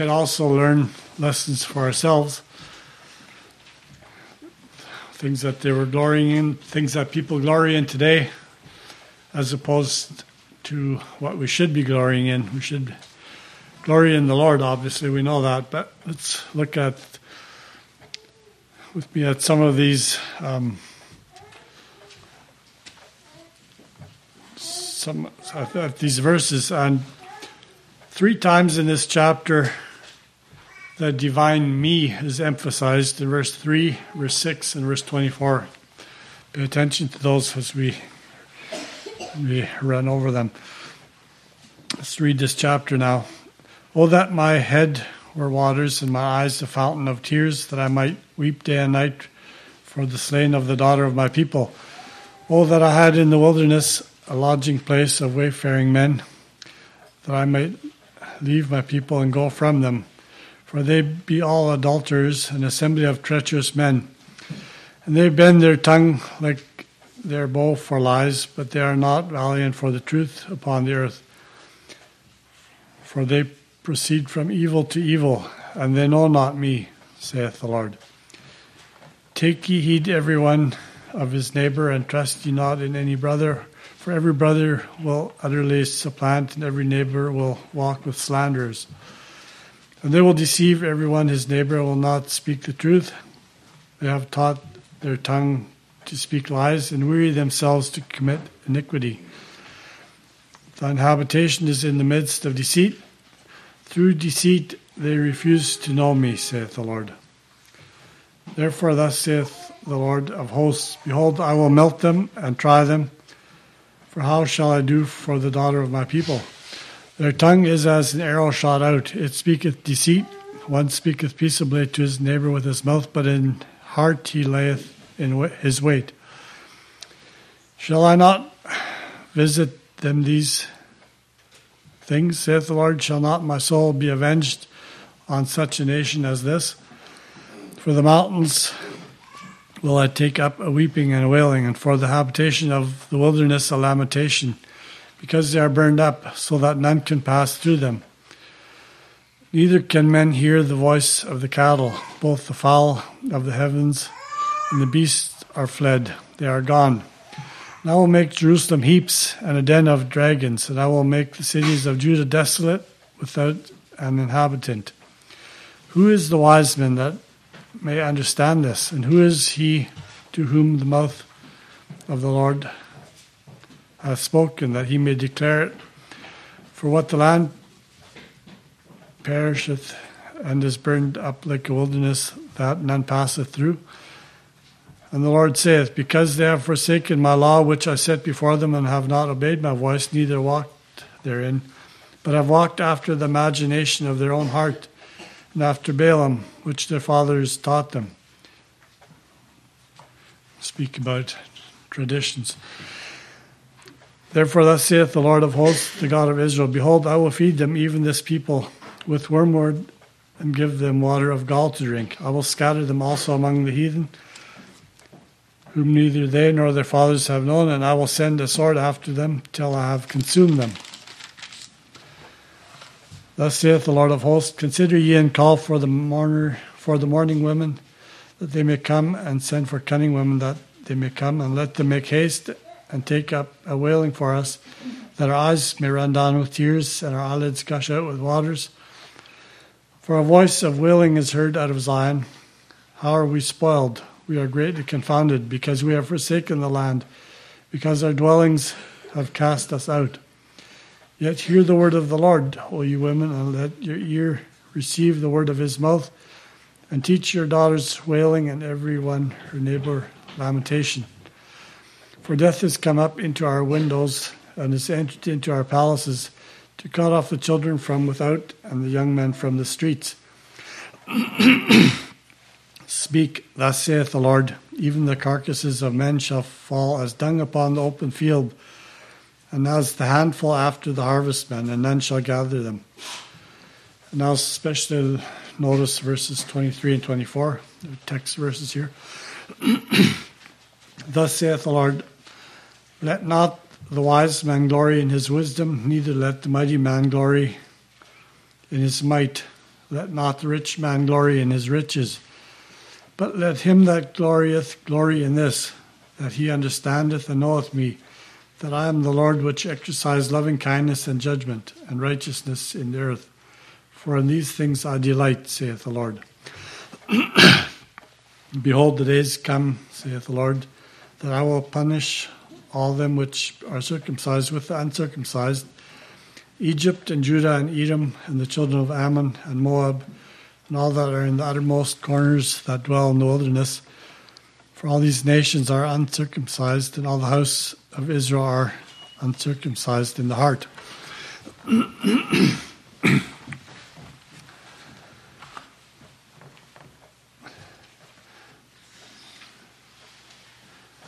can also learn lessons for ourselves. Things that they were glorying in, things that people glory in today, as opposed to what we should be glorying in. We should glory in the Lord, obviously, we know that, but let's look at with me at some of these um, some at these verses and three times in this chapter the divine me is emphasized in verse 3 verse 6 and verse 24 pay attention to those as we we run over them. Let's read this chapter now. Oh that my head were waters and my eyes a fountain of tears that i might weep day and night for the slain of the daughter of my people. Oh that i had in the wilderness a lodging place of wayfaring men that i might leave my people and go from them. For they be all adulterers, an assembly of treacherous men. And they bend their tongue like their bow for lies, but they are not valiant for the truth upon the earth. For they proceed from evil to evil, and they know not me, saith the Lord. Take ye heed every one of his neighbor, and trust ye not in any brother for every brother will utterly supplant, and every neighbor will walk with slanderers. And they will deceive everyone, his neighbor will not speak the truth. They have taught their tongue to speak lies, and weary themselves to commit iniquity. Thine habitation is in the midst of deceit. Through deceit they refuse to know me, saith the Lord. Therefore, thus saith the Lord of hosts Behold, I will melt them and try them for how shall I do for the daughter of my people? Their tongue is as an arrow shot out. It speaketh deceit. One speaketh peaceably to his neighbor with his mouth, but in heart he layeth in his wait. Shall I not visit them these things, saith the Lord? Shall not my soul be avenged on such a nation as this? For the mountains will I take up a weeping and a wailing, and for the habitation of the wilderness a lamentation, because they are burned up, so that none can pass through them. Neither can men hear the voice of the cattle, both the fowl of the heavens and the beasts are fled, they are gone. And I will make Jerusalem heaps and a den of dragons, and I will make the cities of Judah desolate without an inhabitant. Who is the wise man that may understand this. And who is he to whom the mouth of the Lord hath spoken, that he may declare it? For what the land perisheth and is burned up like a wilderness, that none passeth through. And the Lord saith, Because they have forsaken my law which I set before them, and have not obeyed my voice, neither walked therein, but have walked after the imagination of their own heart and after Baalim, which their fathers taught them. Speak about traditions. Therefore, thus saith the Lord of hosts, the God of Israel Behold, I will feed them, even this people, with wormwood, and give them water of gall to drink. I will scatter them also among the heathen, whom neither they nor their fathers have known, and I will send a sword after them till I have consumed them. Thus saith the Lord of hosts: Consider ye and call for the mourner, for the mourning women, that they may come, and send for cunning women that they may come, and let them make haste and take up a wailing for us, that our eyes may run down with tears and our eyelids gush out with waters. For a voice of wailing is heard out of Zion. How are we spoiled? We are greatly confounded, because we have forsaken the land, because our dwellings have cast us out. Yet hear the word of the Lord, O you women, and let your ear receive the word of his mouth, and teach your daughters wailing, and every one her neighbor lamentation. For death has come up into our windows, and has entered into our palaces, to cut off the children from without, and the young men from the streets. Speak, thus saith the Lord, even the carcasses of men shall fall as dung upon the open field and as the handful after the harvestmen, and none shall gather them. And now, especially notice verses 23 and 24, the text verses here. Thus saith the Lord Let not the wise man glory in his wisdom, neither let the mighty man glory in his might. Let not the rich man glory in his riches, but let him that glorieth glory in this, that he understandeth and knoweth me, that I am the Lord which exercise loving kindness and judgment and righteousness in the earth. For in these things I delight, saith the Lord. Behold, the days come, saith the Lord, that I will punish all them which are circumcised with the uncircumcised, Egypt and Judah and Edom and the children of Ammon and Moab, and all that are in the uttermost corners that dwell in the wilderness. For all these nations are uncircumcised, and all the house of Israel are uncircumcised in the heart.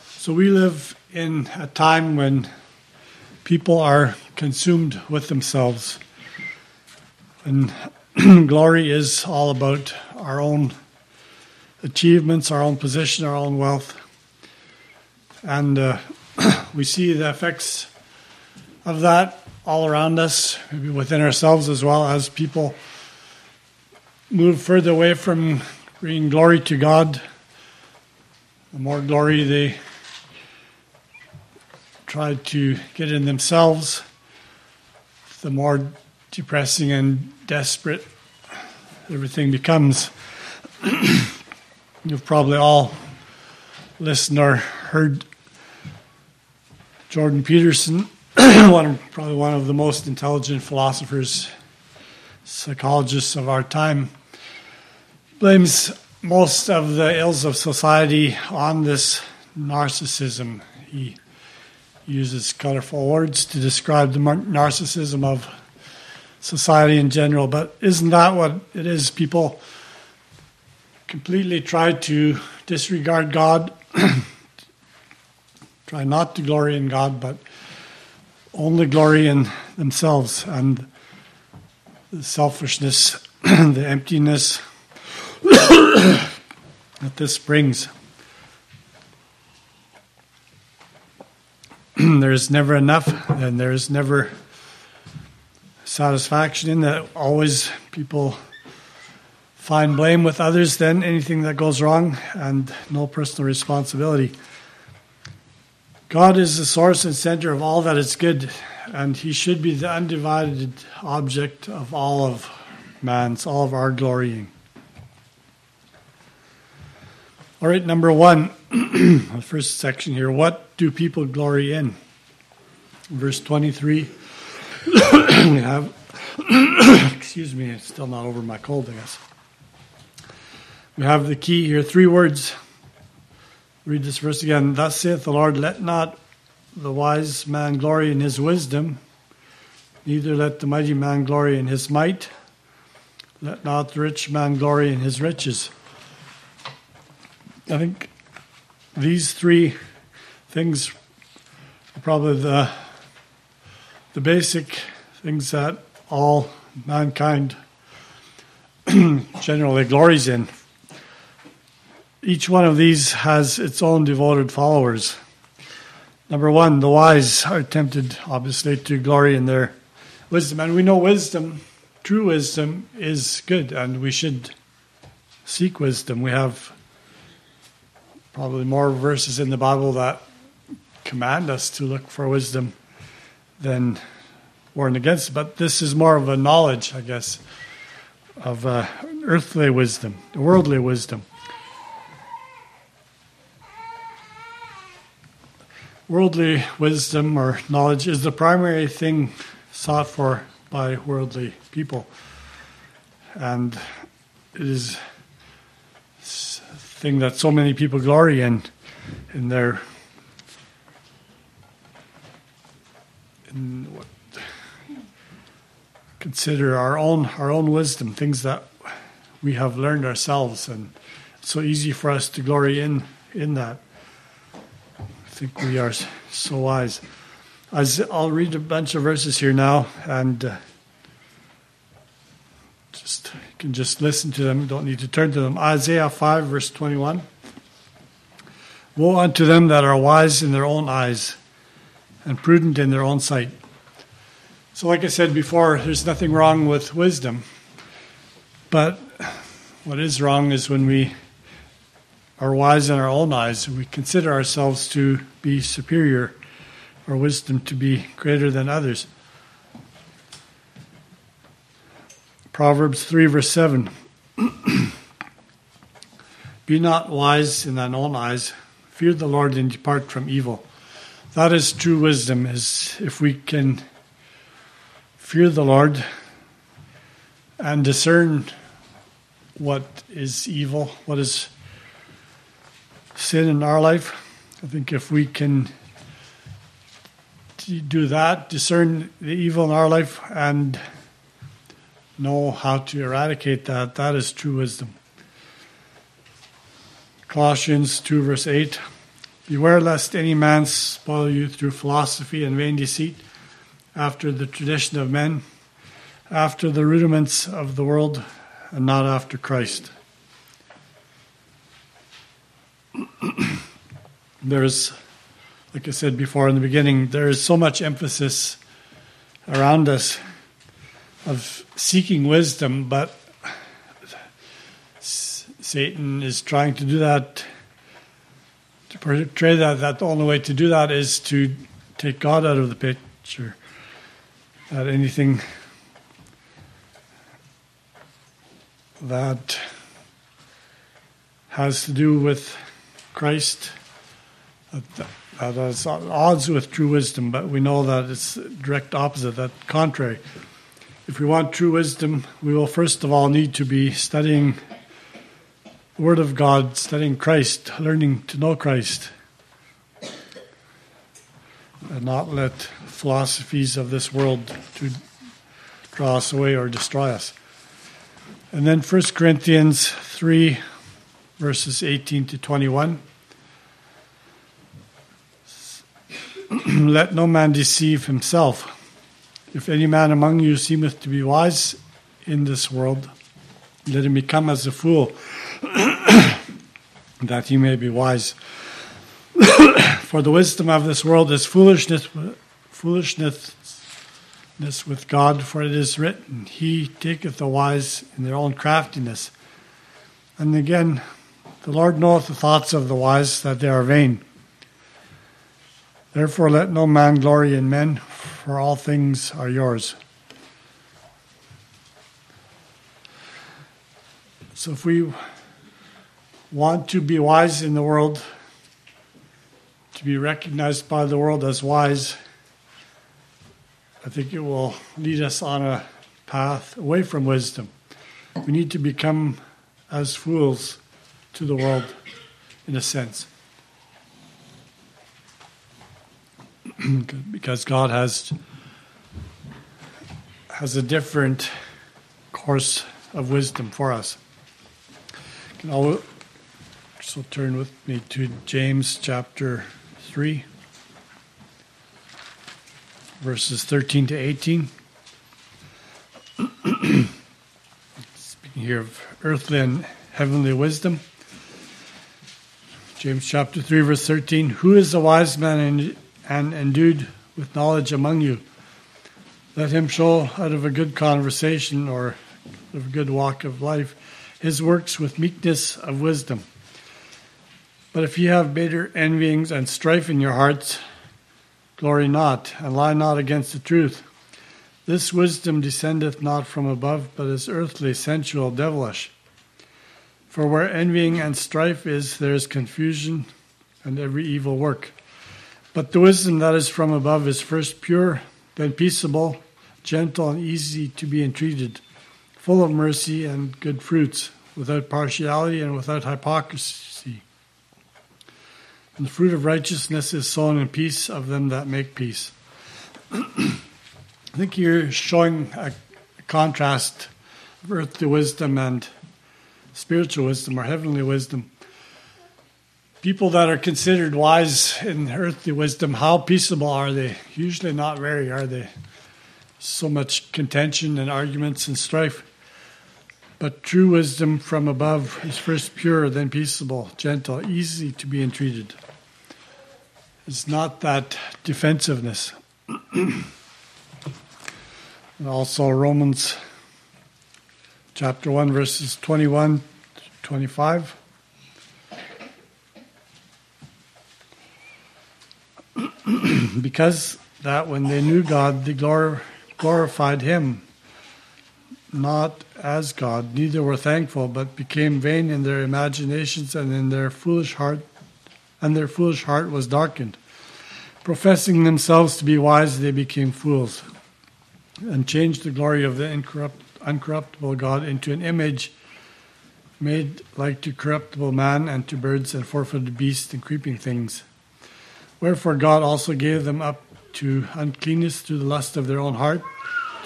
so we live in a time when people are consumed with themselves. And glory is all about our own achievements, our own position, our own wealth. And uh, we see the effects of that all around us, maybe within ourselves as well as people move further away from bringing glory to God. The more glory they try to get in themselves, the more depressing and desperate everything becomes. You've probably all listened or heard Jordan Peterson, one probably one of the most intelligent philosophers, psychologists of our time, blames most of the ills of society on this narcissism. He uses colorful words to describe the narcissism of society in general, but isn't that what it is? People completely try to disregard God, try not to glory in God, but only glory in themselves and the selfishness, the emptiness that this brings. there is never enough, and there is never satisfaction in that. Always people find blame with others, then anything that goes wrong, and no personal responsibility. God is the source and center of all that is good, and He should be the undivided object of all of man's, all of our glorying. All right, number one, the first section here. What do people glory in? Verse 23. we have, excuse me, it's still not over my cold, I guess. We have the key here, three words. Read this verse again. Thus saith the Lord, let not the wise man glory in his wisdom, neither let the mighty man glory in his might, let not the rich man glory in his riches. I think these three things are probably the the basic things that all mankind generally glories in. Each one of these has its own devoted followers. Number one, the wise are tempted, obviously, to glory in their wisdom. And we know wisdom, true wisdom, is good, and we should seek wisdom. We have probably more verses in the Bible that command us to look for wisdom than warn against. But this is more of a knowledge, I guess, of uh, earthly wisdom, worldly wisdom. Worldly wisdom or knowledge is the primary thing sought for by worldly people. And it is thing that so many people glory in, in their in what consider our own our own wisdom, things that we have learned ourselves, and it's so easy for us to glory in in that. I think we are so wise. As I'll read a bunch of verses here now, and uh, just can just listen to them, don't need to turn to them. Isaiah 5, verse 21. Woe unto them that are wise in their own eyes and prudent in their own sight. So, like I said before, there's nothing wrong with wisdom. But what is wrong is when we are wise in our own eyes, and we consider ourselves to be superior, our wisdom to be greater than others. Proverbs 3, verse 7. Be not wise in thine own eyes. Fear the Lord and depart from evil. That is true wisdom, is if we can fear the Lord and discern what is evil, what is sin in our life. I think if we can do that, discern the evil in our life, and know how to eradicate that, that is true wisdom. Colossians 2, verse 8 Beware lest any man spoil you through philosophy and vain deceit, after the tradition of men, after the rudiments of the world, and not after Christ. There's, like I said before in the beginning, there is so much emphasis around us of seeking wisdom, but Satan is trying to do that, to portray that, that the only way to do that is to take God out of the picture. That anything that has to do with Christ, that, that is at odds with true wisdom, but we know that it's direct opposite, that contrary. If we want true wisdom, we will first of all need to be studying the Word of God, studying Christ, learning to know Christ, and not let philosophies of this world to draw us away or destroy us. And then 1 Corinthians 3, verses 18 to 21. Let no man deceive himself. If any man among you seemeth to be wise in this world, let him become as a fool that he may be wise. For the wisdom of this world is foolishness, foolishness with God, for it is written, He taketh the wise in their own craftiness. And again, the Lord knoweth the thoughts of the wise, that they are vain. Therefore, let no man glory in men, for all things are yours. So, if we want to be wise in the world, to be recognized by the world as wise, I think it will lead us on a path away from wisdom. We need to become as fools to the world, in a sense. because God has has a different course of wisdom for us. Can all so turn with me to James chapter 3, verses 13 to 18. Speaking here of earthly and heavenly wisdom. James chapter 3, verse 13. Who is the wise man and, and endued with knowledge among you? Let him show out of a good conversation or of a good walk of life his works with meekness of wisdom. But if ye have bitter envyings and strife in your hearts, glory not, and lie not against the truth. This wisdom descendeth not from above, but is earthly, sensual, devilish. For where envying and strife is, there is confusion and every evil work. But the wisdom that is from above is first pure, then peaceable, gentle, and easy to be entreated full of mercy and good fruits, without partiality and without hypocrisy. And the fruit of righteousness is sown in peace of them that make peace. I think you're showing a contrast of earthly wisdom and spiritual wisdom or heavenly wisdom. People that are considered wise in earthly wisdom, how peaceable are they? Usually not very, are they? So much contention and arguments and strife. But true wisdom from above is first pure, then peaceable, gentle, easy to be entreated. It's not that defensiveness. and also Romans chapter 1, verses 21 to 25. because that when they knew God, they glor- glorified Him, not as God, neither were thankful, but became vain in their imaginations, and in their foolish heart, and their foolish heart was darkened. Professing themselves to be wise, they became fools, and changed the glory of the incorrupt, uncorruptible God into an image made like to corruptible man, and to birds, and four-footed beasts, and creeping things. Wherefore God also gave them up to uncleanness through the lust of their own heart,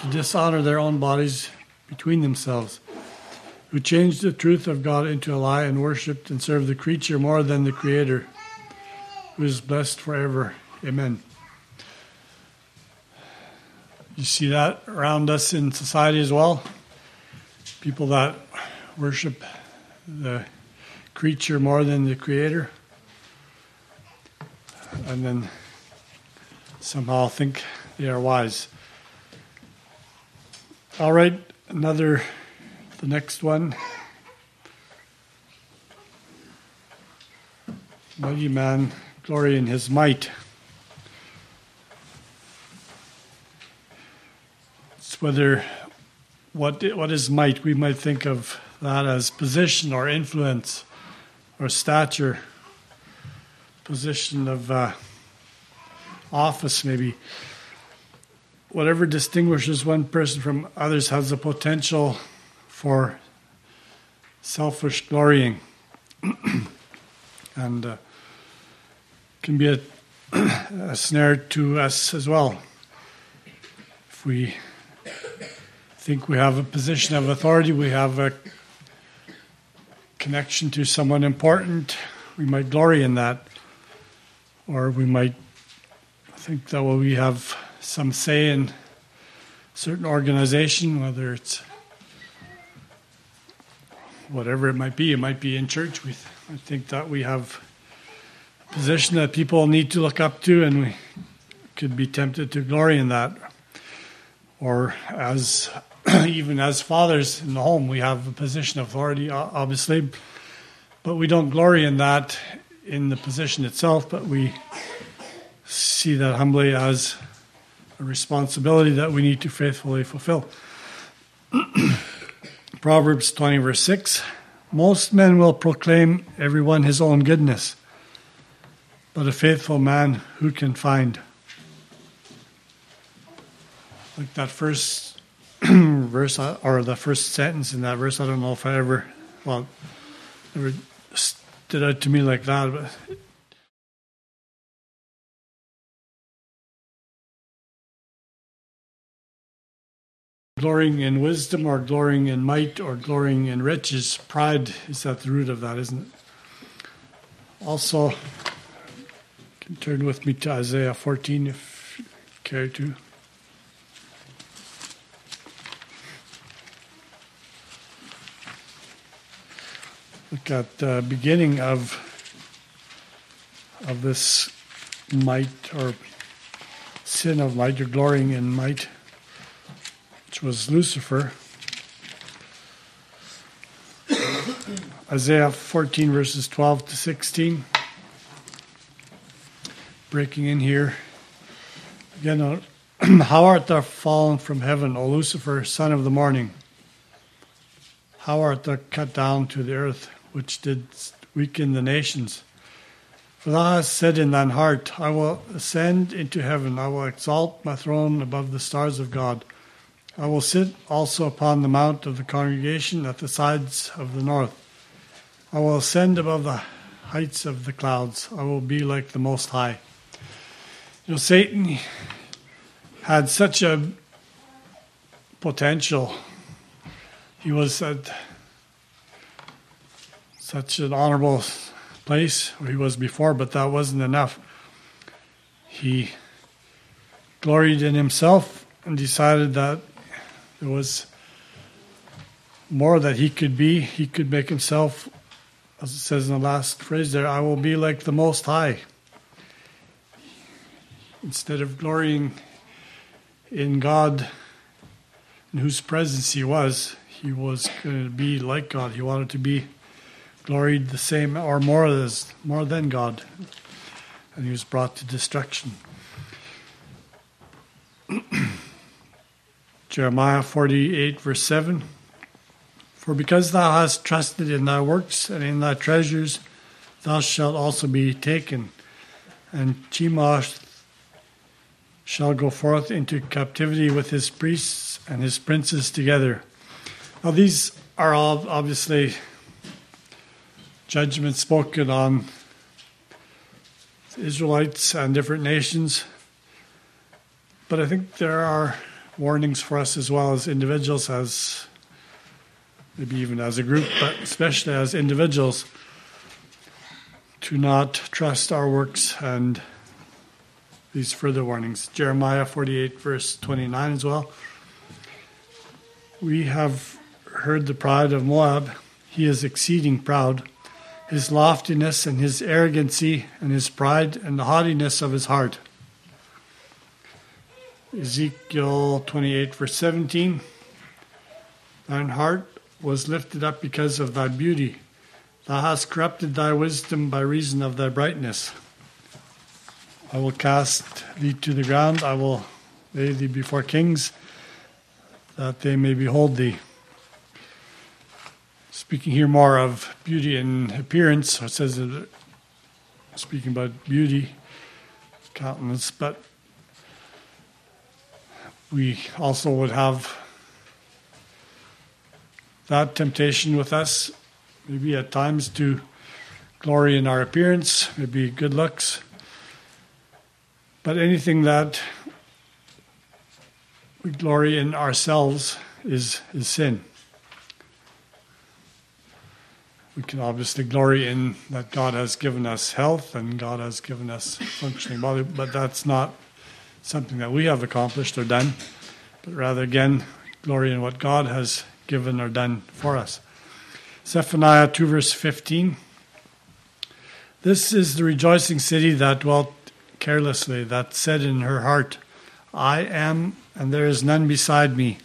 to dishonor their own bodies between themselves, who changed the truth of God into a lie and worshipped and served the creature more than the Creator, who is blessed forever. Amen. You see that around us in society as well? People that worship the creature more than the Creator and then somehow think they are wise. All right, another, the next one. Mighty man, glory in his might. It's whether what what is might? We might think of that as position or influence or stature position of uh, office, maybe. Whatever distinguishes one person from others has the potential for selfish glorying and uh, can be a, a snare to us as well. If we think we have a position of authority, we have a connection to someone important, we might glory in that or we might think that well, we have some say in certain organization, whether it's whatever it might be. It might be in church. We, I think that we have a position that people need to look up to, and we could be tempted to glory in that. Or as even as fathers in the home, we have a position of authority, obviously, but we don't glory in that in the position itself, but we see that humbly as a responsibility that we need to faithfully fulfill. Proverbs 20, verse 6 Most men will proclaim everyone his own goodness, but a faithful man who can find? Like that first verse, uh, or the first sentence in that verse, I don't know if I ever, well, ever stood out to me like that. Glorying in wisdom or glorying in might or glorying in riches, pride is at the root of that, isn't it? Also, can turn with me to Isaiah 14 if you care to. Look at the beginning of of this might or sin of might or glorying in might, which was Lucifer. Isaiah 14 verses 12 to 16. Breaking in here. Again, uh, how art thou fallen from heaven, O Lucifer, son of the morning? How art thou cut down to the earth? Which did weaken the nations. For thou hast said in thine heart, I will ascend into heaven, I will exalt my throne above the stars of God. I will sit also upon the mount of the congregation at the sides of the north. I will ascend above the heights of the clouds. I will be like the Most High. You know, Satan had such a potential. He was at such an honorable place where he was before, but that wasn't enough. He gloried in himself and decided that there was more that he could be. He could make himself, as it says in the last phrase there, I will be like the Most High. Instead of glorying in God, in whose presence he was, he was going to be like God. He wanted to be gloried the same or more as more than God, and he was brought to destruction. Jeremiah 48, verse 7 For because thou hast trusted in thy works and in thy treasures, thou shalt also be taken. And Chemosh shall go forth into captivity with his priests and his princes together. Now, these are all obviously judgments spoken on Israelites and different nations. But I think there are warnings for us as well as individuals, as maybe even as a group, but especially as individuals, to not trust our works and these further warnings. Jeremiah 48, verse 29 as well. We have heard the pride of Moab. He is exceeding proud. His loftiness and his arrogancy and his pride and the haughtiness of his heart. Ezekiel 28, verse 17. Thine heart was lifted up because of thy beauty. Thou hast corrupted thy wisdom by reason of thy brightness. I will cast thee to the ground. I will lay thee before kings, that they may behold thee. Speaking here more of beauty and appearance, it says, that speaking about beauty, countenance, but we also would have that temptation with us, maybe at times to glory in our appearance, maybe good looks. But anything that we glory in ourselves is, is sin. We can obviously glory in that God has given us health and God has given us functioning body, but that's not something that we have accomplished or done, but rather, again, glory in what God has given or done for us. Zephaniah 2, verse 15. This is the rejoicing city that dwelt carelessly, that said in her heart, I am, and there is none beside me.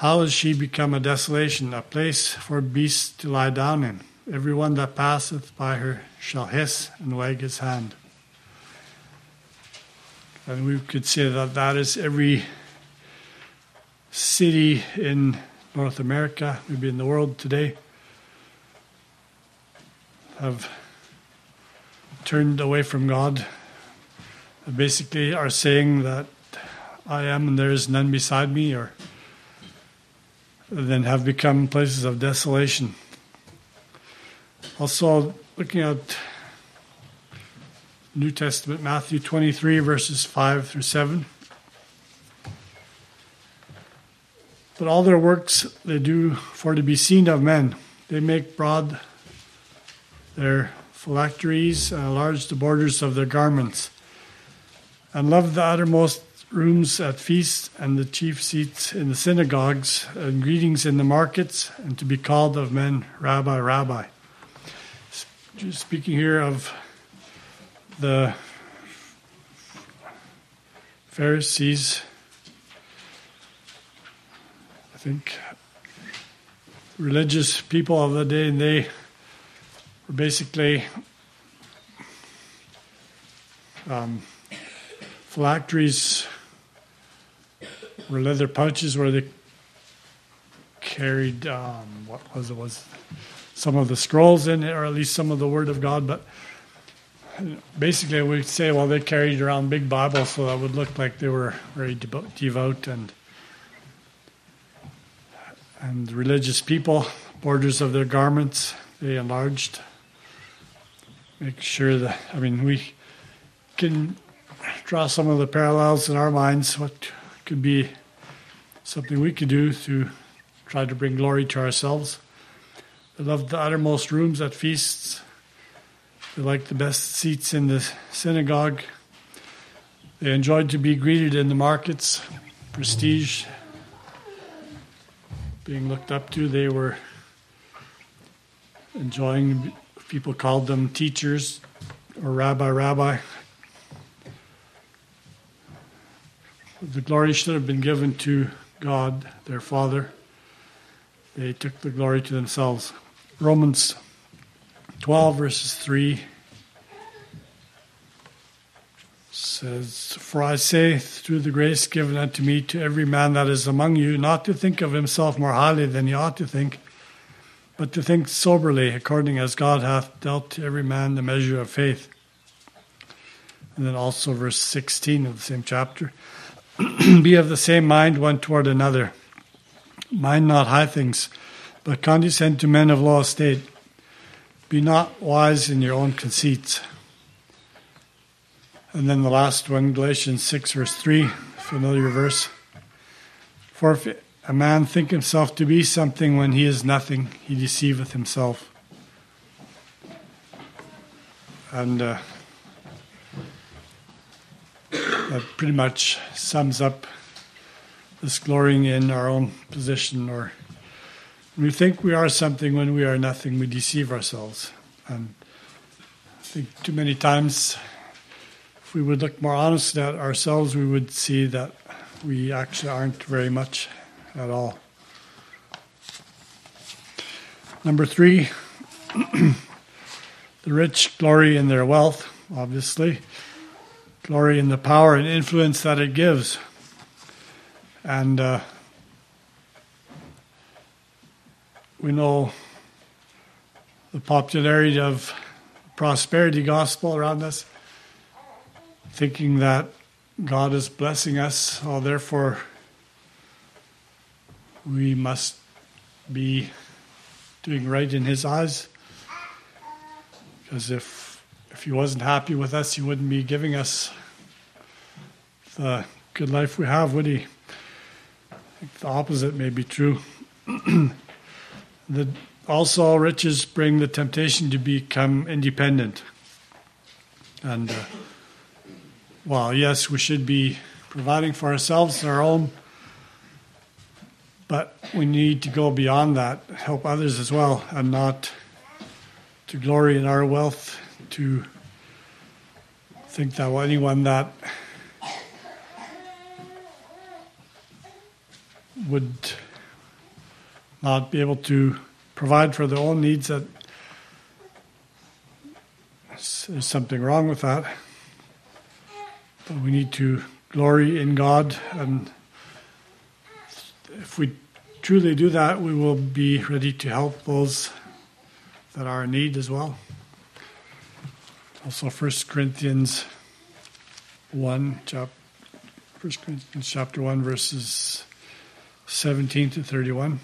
How has she become a desolation, a place for beasts to lie down in? Every one that passeth by her shall hiss and wag his hand. And we could say that that is every city in North America, maybe in the world today, have turned away from God. Basically, are saying that I am and there is none beside me, or then have become places of desolation. Also, looking at New Testament, Matthew 23, verses 5 through 7. But all their works they do for to be seen of men. They make broad their phylacteries and enlarge the borders of their garments, and love the uttermost rooms at feasts and the chief seats in the synagogues, and greetings in the markets, and to be called of men, Rabbi, Rabbi. Speaking here of the Pharisees, I think, religious people of the day, and they were basically um, phylacteries were leather pouches where they carried um, what was it was some of the scrolls in it, or at least some of the Word of God, but basically we'd say, well, they carried around big Bibles, so that would look like they were very devout and and religious people. Borders of their garments they enlarged. Make sure that I mean we can draw some of the parallels in our minds. What could be something we could do to try to bring glory to ourselves. They loved the uttermost rooms at feasts they liked the best seats in the synagogue. They enjoyed to be greeted in the markets, prestige, being looked up to. They were enjoying, people called them teachers or rabbi, rabbi. The glory should have been given to God, their Father. they took the glory to themselves. Romans 12, verses 3 says, For I say, through the grace given unto me, to every man that is among you, not to think of himself more highly than he ought to think, but to think soberly, according as God hath dealt to every man the measure of faith. And then also verse 16 of the same chapter Be of the same mind one toward another. Mind not high things, but condescend to men of low estate. Be not wise in your own conceits. And then the last one, Galatians 6, verse 3, familiar verse. For if a man think himself to be something when he is nothing, he deceiveth himself. And uh, that pretty much sums up this glorying in our own position or we think we are something when we are nothing we deceive ourselves. And i think too many times if we would look more honestly at ourselves we would see that we actually aren't very much at all. Number three the rich glory in their wealth obviously glory in the power and influence that it gives. And uh, we know the popularity of prosperity gospel around us, thinking that God is blessing us, so therefore we must be doing right in His eyes. Because if if he wasn't happy with us, he wouldn't be giving us the good life we have, would he? The opposite may be true. the, also, riches bring the temptation to become independent. And, uh, well, yes, we should be providing for ourselves and our own, but we need to go beyond that, help others as well, and not to glory in our wealth to think that anyone that would not be able to provide for their own needs that there's something wrong with that. But we need to glory in God and if we truly do that, we will be ready to help those that are in need as well. Also, 1 Corinthians 1, chap- 1 Corinthians chapter 1, verses 17 to 31.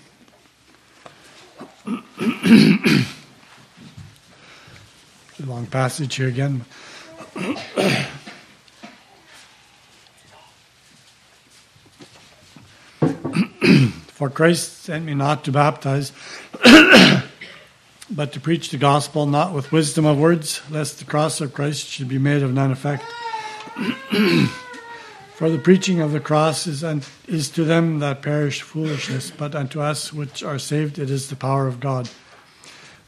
long passage here again. For Christ sent me not to baptize, but to preach the gospel not with wisdom of words, lest the cross of Christ should be made of none effect. For the preaching of the cross is, un- is to them that perish foolishness, but unto us which are saved it is the power of God.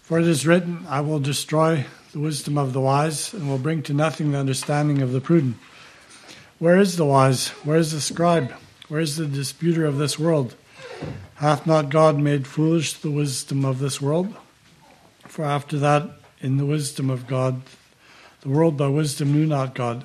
For it is written, I will destroy the wisdom of the wise, and will bring to nothing the understanding of the prudent. Where is the wise? Where is the scribe? Where is the disputer of this world? Hath not God made foolish the wisdom of this world? For after that, in the wisdom of God, the world by wisdom knew not God.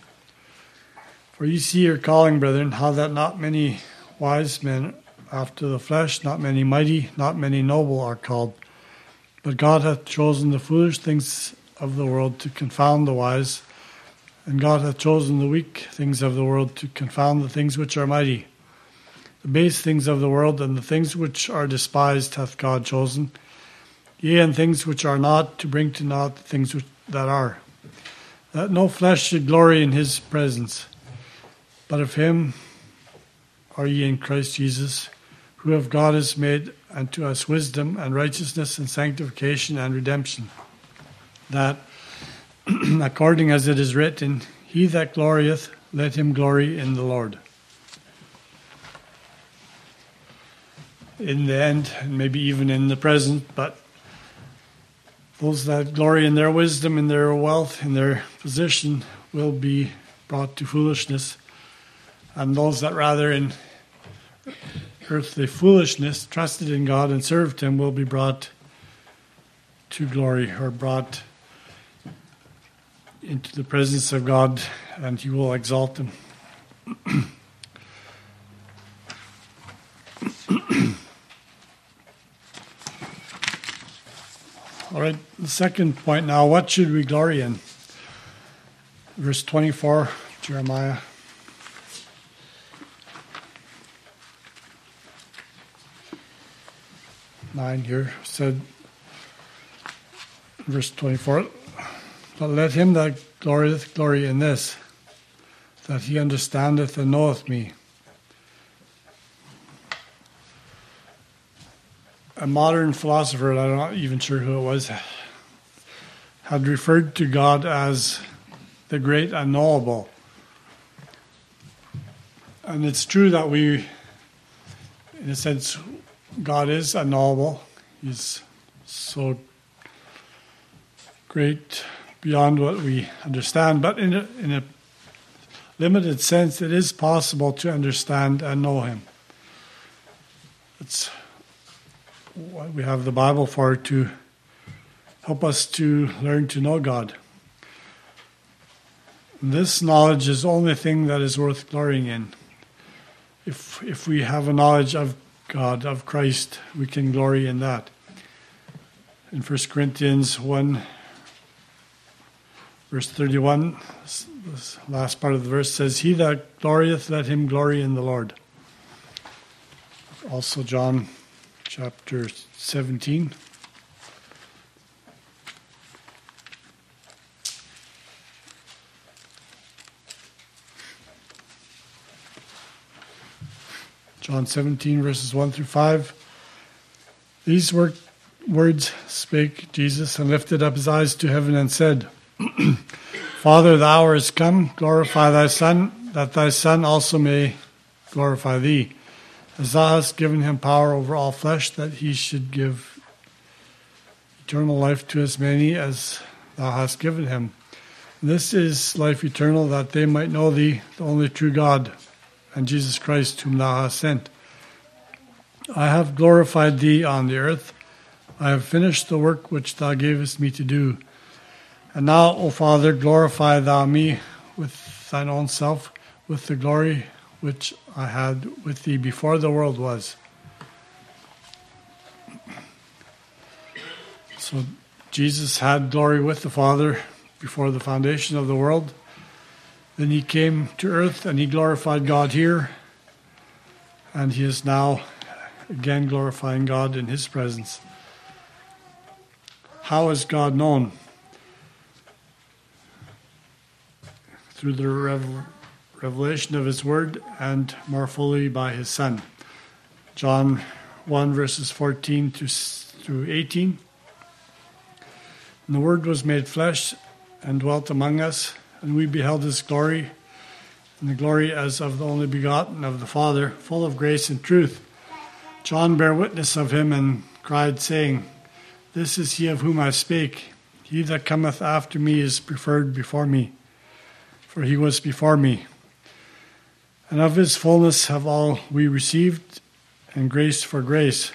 For ye see your calling, brethren, how that not many wise men after the flesh, not many mighty, not many noble are called. But God hath chosen the foolish things of the world to confound the wise, and God hath chosen the weak things of the world to confound the things which are mighty. The base things of the world and the things which are despised hath God chosen yea, and things which are not, to bring to naught the things which, that are, that no flesh should glory in his presence. But of him are ye in Christ Jesus, who of God is made unto us wisdom and righteousness and sanctification and redemption. That, according as it is written, He that glorieth, let him glory in the Lord. In the end, and maybe even in the present, but those that glory in their wisdom, in their wealth, in their position will be brought to foolishness, and those that rather in earthly foolishness trusted in God and served Him will be brought to glory or brought into the presence of God, and He will exalt them. All right, the second point now what should we glory in? Verse 24, Jeremiah. Nine here said, verse 24, but let him that glorieth glory in this, that he understandeth and knoweth me. a modern philosopher, I'm not even sure who it was, had referred to God as the great unknowable. And it's true that we, in a sense, God is unknowable. He's so great beyond what we understand. But in a, in a limited sense, it is possible to understand and know Him. It's what we have the Bible for to help us to learn to know God. This knowledge is the only thing that is worth glorying in. If if we have a knowledge of God, of Christ, we can glory in that. In 1 Corinthians 1, verse 31, this last part of the verse says, He that glorieth, let him glory in the Lord. Also, John chapter 17. John 17, verses 1 through 5. These were, words spake Jesus and lifted up his eyes to heaven and said, Father, the hour is come, glorify thy Son, that thy Son also may glorify thee as thou hast given him power over all flesh, that he should give eternal life to as many as thou hast given him. This is life eternal, that they might know thee, the only true God, and Jesus Christ, whom thou hast sent. I have glorified thee on the earth. I have finished the work which thou gavest me to do. And now, O Father, glorify thou me with thine own self, with the glory which I had with thee before the world was. So Jesus had glory with the Father before the foundation of the world. Then he came to earth and he glorified God here. And he is now again glorifying God in his presence. How is God known? Through the revelation of his word and more fully by his son. John 1 verses 14 to, through 18. And the word was made flesh and dwelt among us, and we beheld his glory, and the glory as of the only begotten of the Father, full of grace and truth. John bare witness of him and cried, saying, This is he of whom I spake. He that cometh after me is preferred before me, for he was before me. And of his fullness have all we received, and grace for grace.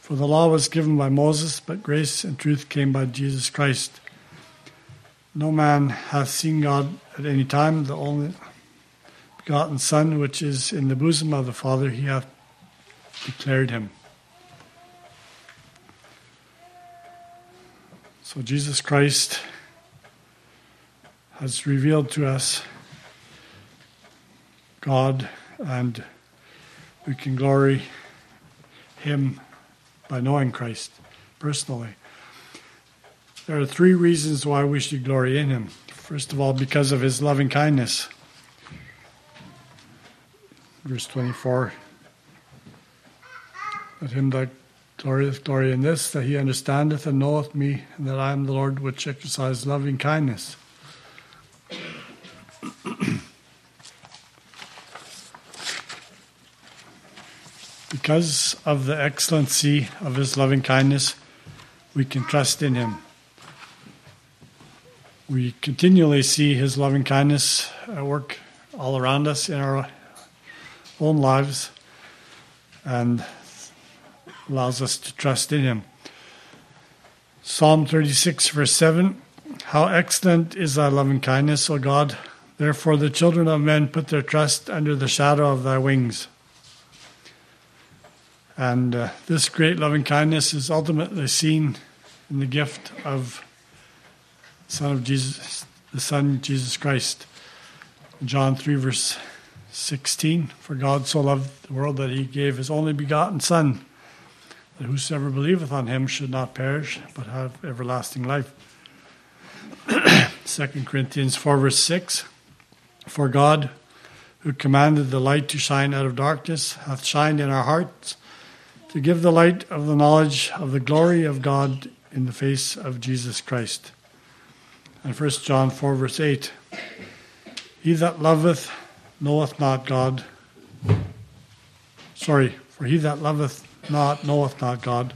For the law was given by Moses, but grace and truth came by Jesus Christ. No man hath seen God at any time, the only begotten Son, which is in the bosom of the Father, he hath declared him. So Jesus Christ has revealed to us God and we can glory Him by knowing Christ personally. There are three reasons why we should glory in Him. First of all, because of His loving kindness. Verse 24 Let him that glorieth glory in this, that he understandeth and knoweth me, and that I am the Lord which exercise loving kindness. because of the excellency of his loving kindness, we can trust in him. We continually see his loving kindness at work all around us in our own lives and allows us to trust in him. Psalm 36, verse 7 How excellent is thy loving kindness, O God! Therefore the children of men put their trust under the shadow of thy wings. And uh, this great loving kindness is ultimately seen in the gift of Son of Jesus, the Son Jesus Christ. John 3, verse 16 For God so loved the world that he gave his only begotten Son, that whosoever believeth on him should not perish, but have everlasting life. 2 Corinthians 4, verse 6 For God, who commanded the light to shine out of darkness, hath shined in our hearts to give the light of the knowledge of the glory of God in the face of Jesus Christ. And 1 John 4, verse 8 He that loveth knoweth not God. Sorry, for he that loveth not knoweth not God,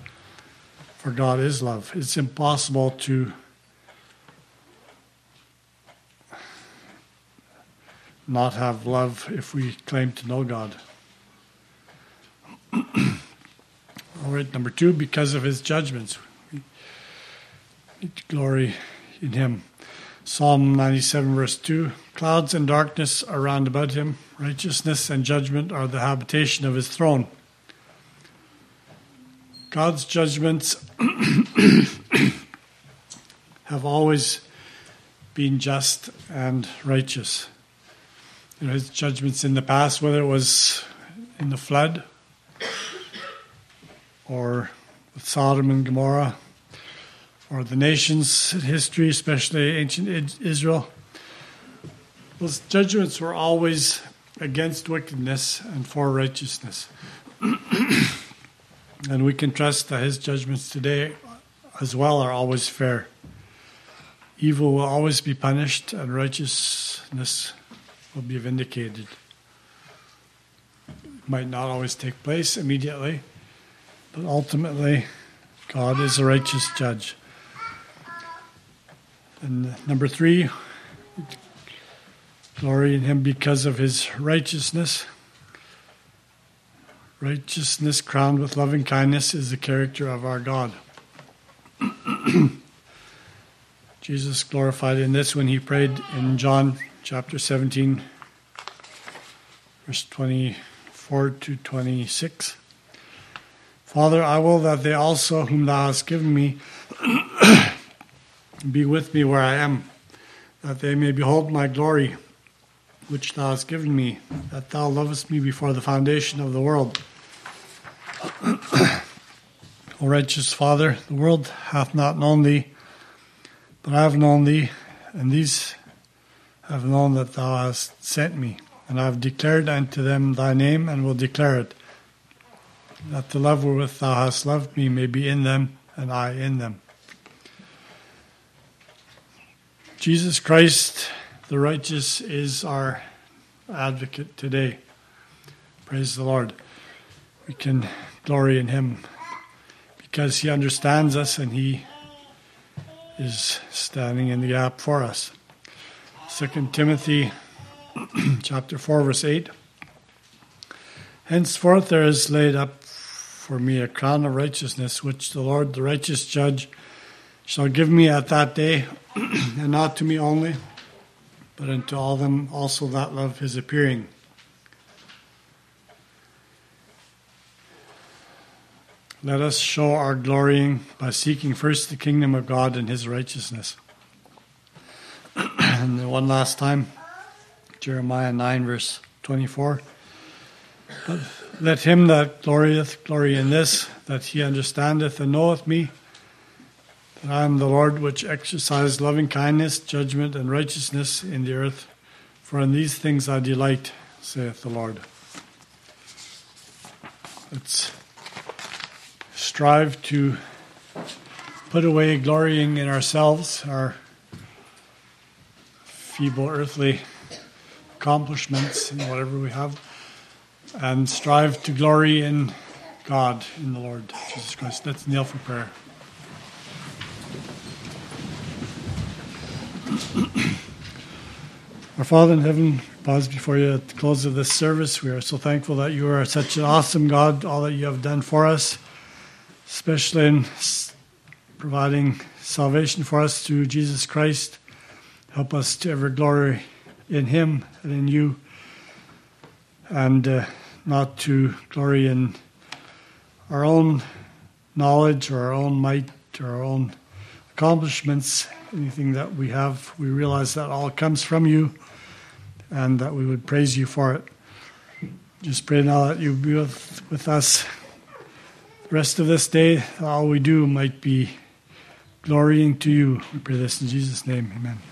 for God is love. It's impossible to not have love if we claim to know God. All right, number two, because of his judgments. Glory in him. Psalm 97, verse 2 Clouds and darkness are round about him, righteousness and judgment are the habitation of his throne. God's judgments have always been just and righteous. You know, his judgments in the past, whether it was in the flood or with Sodom and Gomorrah, or the nations history, especially ancient Israel, those judgments were always against wickedness and for righteousness. and we can trust that his judgments today as well are always fair. Evil will always be punished and righteousness will be vindicated. It might not always take place immediately, but ultimately, God is a righteous judge. And number three, glory in him because of his righteousness. Righteousness crowned with loving kindness is the character of our God. Jesus glorified in this when he prayed in John chapter 17, verse 24 to 26. Father, I will that they also, whom thou hast given me, be with me where I am, that they may behold my glory, which thou hast given me, that thou lovest me before the foundation of the world. o righteous Father, the world hath not known thee, but I have known thee, and these have known that thou hast sent me, and I have declared unto them thy name, and will declare it that the love wherewith thou hast loved me may be in them and I in them. Jesus Christ, the righteous, is our advocate today. Praise the Lord. We can glory in him because he understands us and he is standing in the gap for us. 2 Timothy chapter 4 verse 8 Henceforth there is laid up for me a crown of righteousness, which the Lord, the righteous judge, shall give me at that day, and not to me only, but unto all them also that love his appearing. Let us show our glorying by seeking first the kingdom of God and his righteousness. and one last time, Jeremiah 9, verse 24. Let him that glorieth glory in this, that he understandeth and knoweth me, that I am the Lord which exercise loving kindness, judgment, and righteousness in the earth. For in these things I delight, saith the Lord. Let's strive to put away glorying in ourselves, our feeble earthly accomplishments, and whatever we have, and strive to glory in God, in the Lord Jesus Christ. Let's kneel for prayer. Our Father in heaven, pause before you at the close of this service. We are so thankful that you are such an awesome God, all that you have done for us, especially in providing salvation for us through Jesus Christ. Help us to ever glory in Him and in you, and uh, not to glory in our own knowledge or our own might or our own accomplishments, anything that we have. We realize that all comes from you and that we would praise you for it. Just pray now that you be with, with us the rest of this day. All we do might be glorying to you. We pray this in Jesus' name. Amen.